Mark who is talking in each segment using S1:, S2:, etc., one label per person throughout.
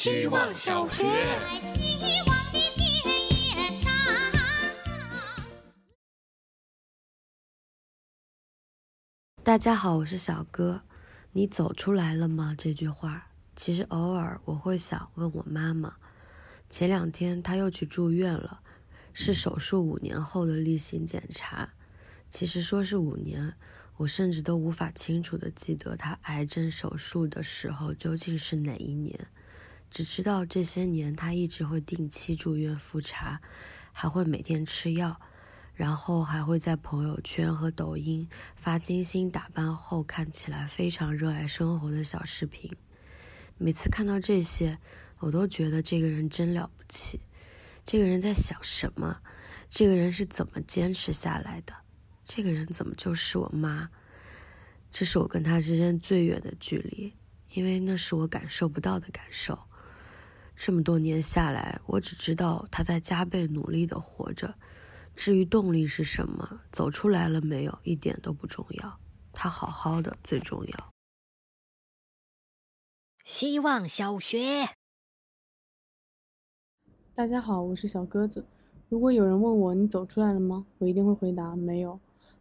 S1: 希望小学。
S2: 大家好，我是小哥。你走出来了吗？这句话，其实偶尔我会想问我妈妈。前两天她又去住院了，是手术五年后的例行检查。其实说是五年，我甚至都无法清楚的记得她癌症手术的时候究竟是哪一年。只知道这些年她一直会定期住院复查，还会每天吃药，然后还会在朋友圈和抖音发精心打扮后看起来非常热爱生活的小视频。每次看到这些，我都觉得这个人真了不起。这个人在想什么？这个人是怎么坚持下来的？这个人怎么就是我妈？这是我跟她之间最远的距离，因为那是我感受不到的感受。这么多年下来，我只知道他在加倍努力的活着。至于动力是什么，走出来了没有，一点都不重要。他好好的最重要。
S3: 希望小学。
S4: 大家好，我是小鸽子。如果有人问我你走出来了吗？我一定会回答没有。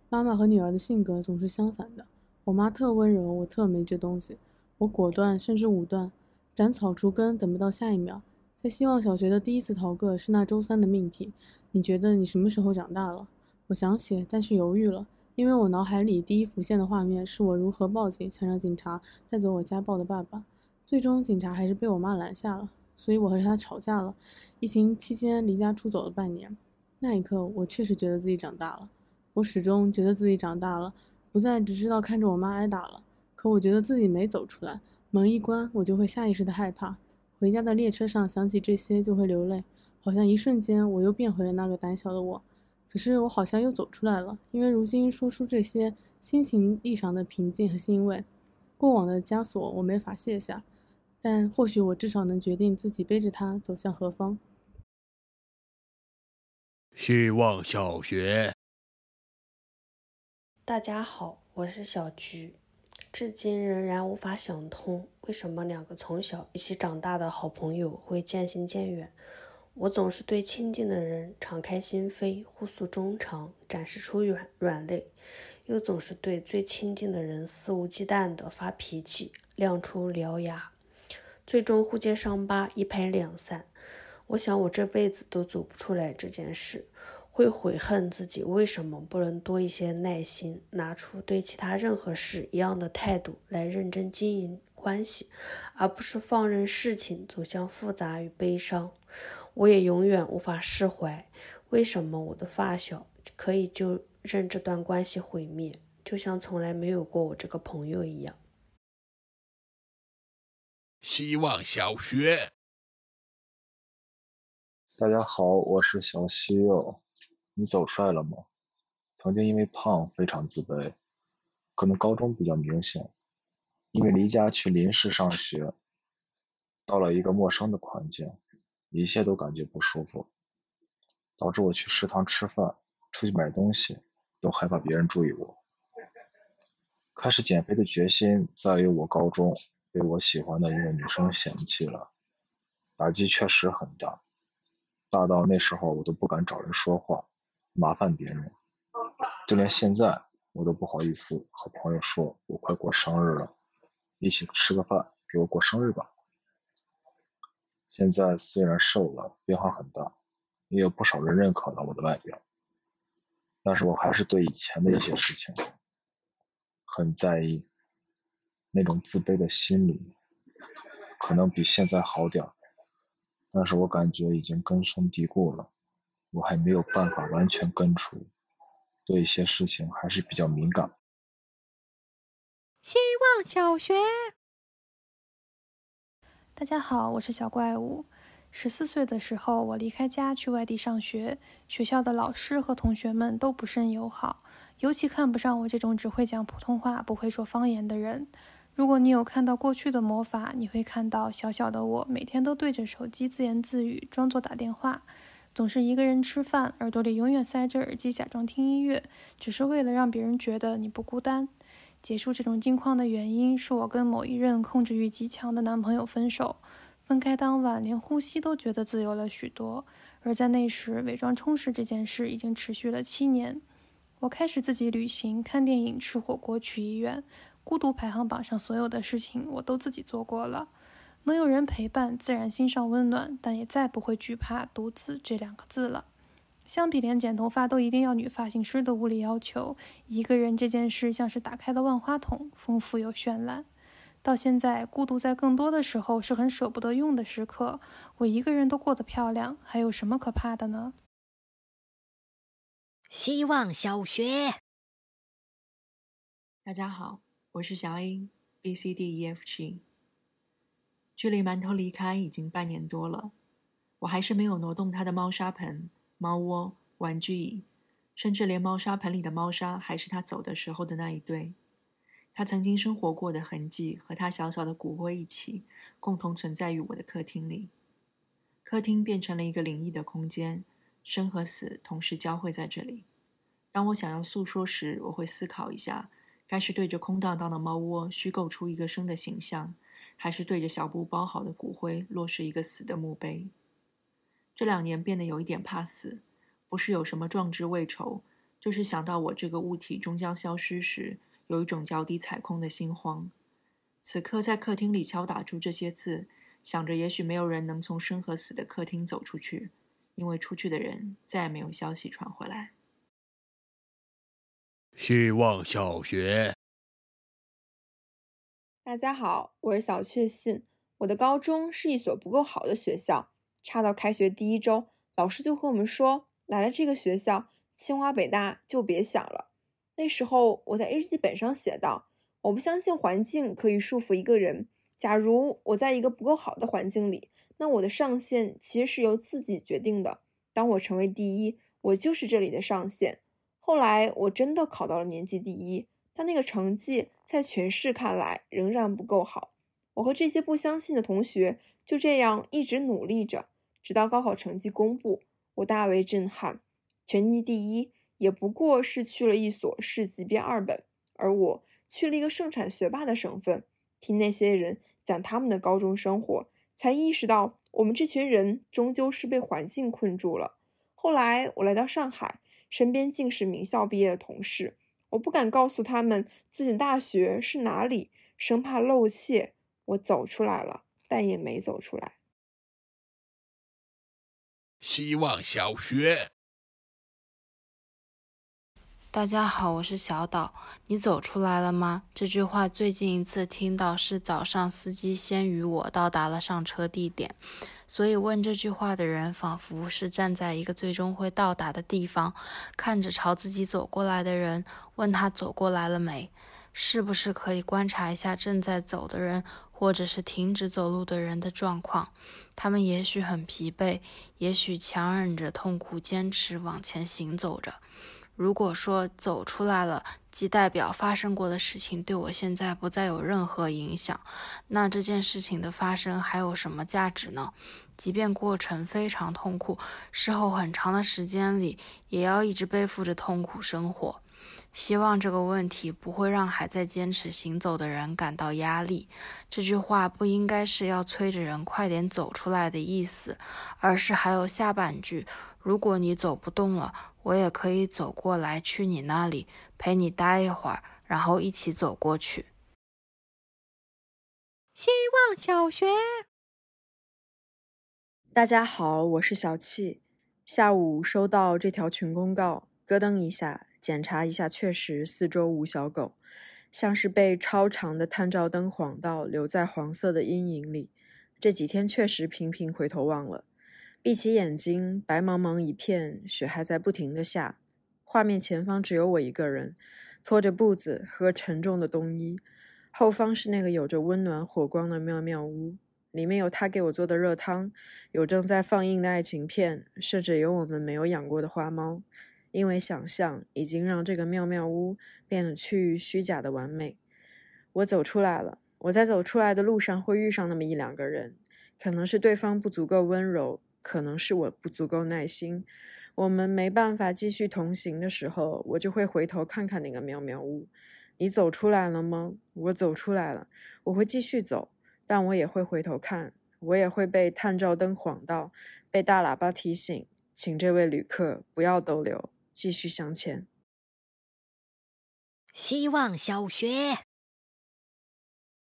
S4: 妈妈和女儿的性格总是相反的。我妈特温柔，我特没这东西。我果断，甚至武断，斩草除根，等不到下一秒。在希望小学的第一次逃课是那周三的命题。你觉得你什么时候长大了？我想写，但是犹豫了，因为我脑海里第一浮现的画面是我如何报警，想让警察带走我家暴的爸爸。最终，警察还是被我妈拦下了，所以我和他吵架了。疫情期间离家出走了半年，那一刻，我确实觉得自己长大了。我始终觉得自己长大了，不再只知道看着我妈挨打了。可我觉得自己没走出来，门一关，我就会下意识的害怕。回家的列车上想起这些就会流泪，好像一瞬间我又变回了那个胆小的我。可是我好像又走出来了，因为如今说出这些，心情异常的平静和欣慰。过往的枷锁我没法卸下。但或许我至少能决定自己背着它走向何方。
S1: 希望小学。
S5: 大家好，我是小菊，至今仍然无法想通，为什么两个从小一起长大的好朋友会渐行渐远。我总是对亲近的人敞开心扉，互诉衷肠，展示出软软肋，又总是对最亲近的人肆无忌惮地发脾气，亮出獠牙。最终互揭伤疤，一拍两散。我想我这辈子都走不出来这件事，会悔恨自己为什么不能多一些耐心，拿出对其他任何事一样的态度来认真经营关系，而不是放任事情走向复杂与悲伤。我也永远无法释怀，为什么我的发小可以就任这段关系毁灭，就像从来没有过我这个朋友一样。
S1: 希望小学，
S6: 大家好，我是小西柚。你走出来了吗？曾经因为胖非常自卑，可能高中比较明显，因为离家去临市上学，到了一个陌生的环境，一切都感觉不舒服，导致我去食堂吃饭、出去买东西都害怕别人注意我。开始减肥的决心在于我高中。被我喜欢的一个女生嫌弃了，打击确实很大，大到那时候我都不敢找人说话，麻烦别人，就连现在我都不好意思和朋友说我快过生日了，一起吃个饭，给我过生日吧。现在虽然瘦了，变化很大，也有不少人认可了我的外表，但是我还是对以前的一些事情很在意。那种自卑的心理，可能比现在好点但是我感觉已经根深蒂固了，我还没有办法完全根除，对一些事情还是比较敏感。
S7: 希望小学，大家好，我是小怪物。十四岁的时候，我离开家去外地上学，学校的老师和同学们都不甚友好，尤其看不上我这种只会讲普通话、不会说方言的人。如果你有看到过去的魔法，你会看到小小的我每天都对着手机自言自语，装作打电话，总是一个人吃饭，耳朵里永远塞着耳机，假装听音乐，只是为了让别人觉得你不孤单。结束这种境况的原因是我跟某一任控制欲极强的男朋友分手。分开当晚，连呼吸都觉得自由了许多。而在那时，伪装充实这件事已经持续了七年。我开始自己旅行、看电影、吃火锅、去医院。孤独排行榜上所有的事情，我都自己做过了。能有人陪伴，自然心上温暖，但也再不会惧怕独自这两个字了。相比连剪头发都一定要女发型师的无理要求，一个人这件事像是打开了万花筒，丰富又绚烂。到现在，孤独在更多的时候是很舍不得用的时刻。我一个人都过得漂亮，还有什么可怕的呢？
S3: 希望小学，
S8: 大家好。我是小英，B C D E F G。距离馒头离开已经半年多了，我还是没有挪动他的猫砂盆、猫窝、玩具椅，甚至连猫砂盆里的猫砂还是他走的时候的那一堆。他曾经生活过的痕迹和他小小的骨灰一起，共同存在于我的客厅里。客厅变成了一个灵异的空间，生和死同时交汇在这里。当我想要诉说时，我会思考一下。该是对着空荡荡的猫窝虚构出一个生的形象，还是对着小布包好的骨灰落实一个死的墓碑？这两年变得有一点怕死，不是有什么壮志未酬，就是想到我这个物体终将消失时，有一种脚底踩空的心慌。此刻在客厅里敲打出这些字，想着也许没有人能从生和死的客厅走出去，因为出去的人再也没有消息传回来。
S1: 希望小学，
S9: 大家好，我是小确幸。我的高中是一所不够好的学校，差到开学第一周，老师就和我们说，来了这个学校，清华北大就别想了。那时候我在日记本上写道：“我不相信环境可以束缚一个人。假如我在一个不够好的环境里，那我的上限其实是由自己决定的。当我成为第一，我就是这里的上限。”后来我真的考到了年级第一，但那个成绩在全市看来仍然不够好。我和这些不相信的同学就这样一直努力着，直到高考成绩公布，我大为震撼。全级第一也不过是去了一所市级编二本，而我去了一个盛产学霸的省份。听那些人讲他们的高中生活，才意识到我们这群人终究是被环境困住了。后来我来到上海。身边尽是名校毕业的同事，我不敢告诉他们自己大学是哪里，生怕露怯。我走出来了，但也没走出来。
S1: 希望小学，
S10: 大家好，我是小岛。你走出来了吗？这句话最近一次听到是早上司机先于我到达了上车地点。所以问这句话的人，仿佛是站在一个最终会到达的地方，看着朝自己走过来的人，问他走过来了没？是不是可以观察一下正在走的人，或者是停止走路的人的状况？他们也许很疲惫，也许强忍着痛苦坚持往前行走着。如果说走出来了，即代表发生过的事情对我现在不再有任何影响，那这件事情的发生还有什么价值呢？即便过程非常痛苦，事后很长的时间里也要一直背负着痛苦生活。希望这个问题不会让还在坚持行走的人感到压力。这句话不应该是要催着人快点走出来的意思，而是还有下半句。如果你走不动了，我也可以走过来，去你那里陪你待一会儿，然后一起走过去。
S3: 希望小学，
S11: 大家好，我是小气。下午收到这条群公告，咯噔一下，检查一下，确实四周无小狗，像是被超长的探照灯晃到，留在黄色的阴影里。这几天确实频频回头望了。闭起眼睛，白茫茫一片，雪还在不停的下。画面前方只有我一个人，拖着步子和沉重的冬衣。后方是那个有着温暖火光的妙妙屋，里面有他给我做的热汤，有正在放映的爱情片，甚至有我们没有养过的花猫。因为想象已经让这个妙妙屋变得趋于虚假的完美。我走出来了，我在走出来的路上会遇上那么一两个人，可能是对方不足够温柔。可能是我不足够耐心，我们没办法继续同行的时候，我就会回头看看那个妙妙屋。你走出来了吗？我走出来了，我会继续走，但我也会回头看，我也会被探照灯晃到，被大喇叭提醒，请这位旅客不要逗留，继续向前。
S3: 希望小学，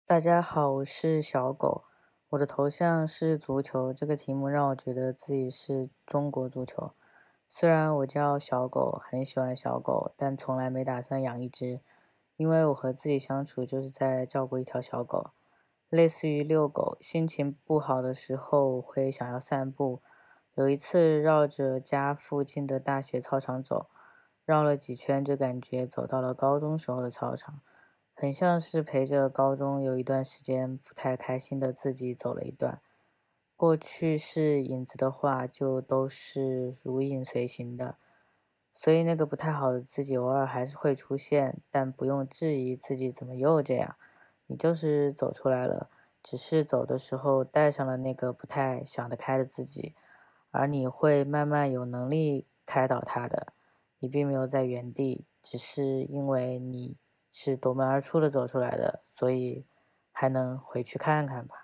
S12: 大家好，我是小狗，我的头像是足球。这个题目让我觉得自己是中国足球。虽然我叫小狗，很喜欢小狗，但从来没打算养一只，因为我和自己相处就是在照顾一条小狗，类似于遛狗。心情不好的时候会想要散步。有一次绕着家附近的大学操场走。绕了几圈，就感觉走到了高中时候的操场，很像是陪着高中有一段时间不太开心的自己走了一段。过去是影子的话，就都是如影随形的，所以那个不太好的自己偶尔还是会出现，但不用质疑自己怎么又这样，你就是走出来了，只是走的时候带上了那个不太想得开的自己，而你会慢慢有能力开导他的。你并没有在原地，只是因为你是夺门而出的走出来的，所以还能回去看看吧。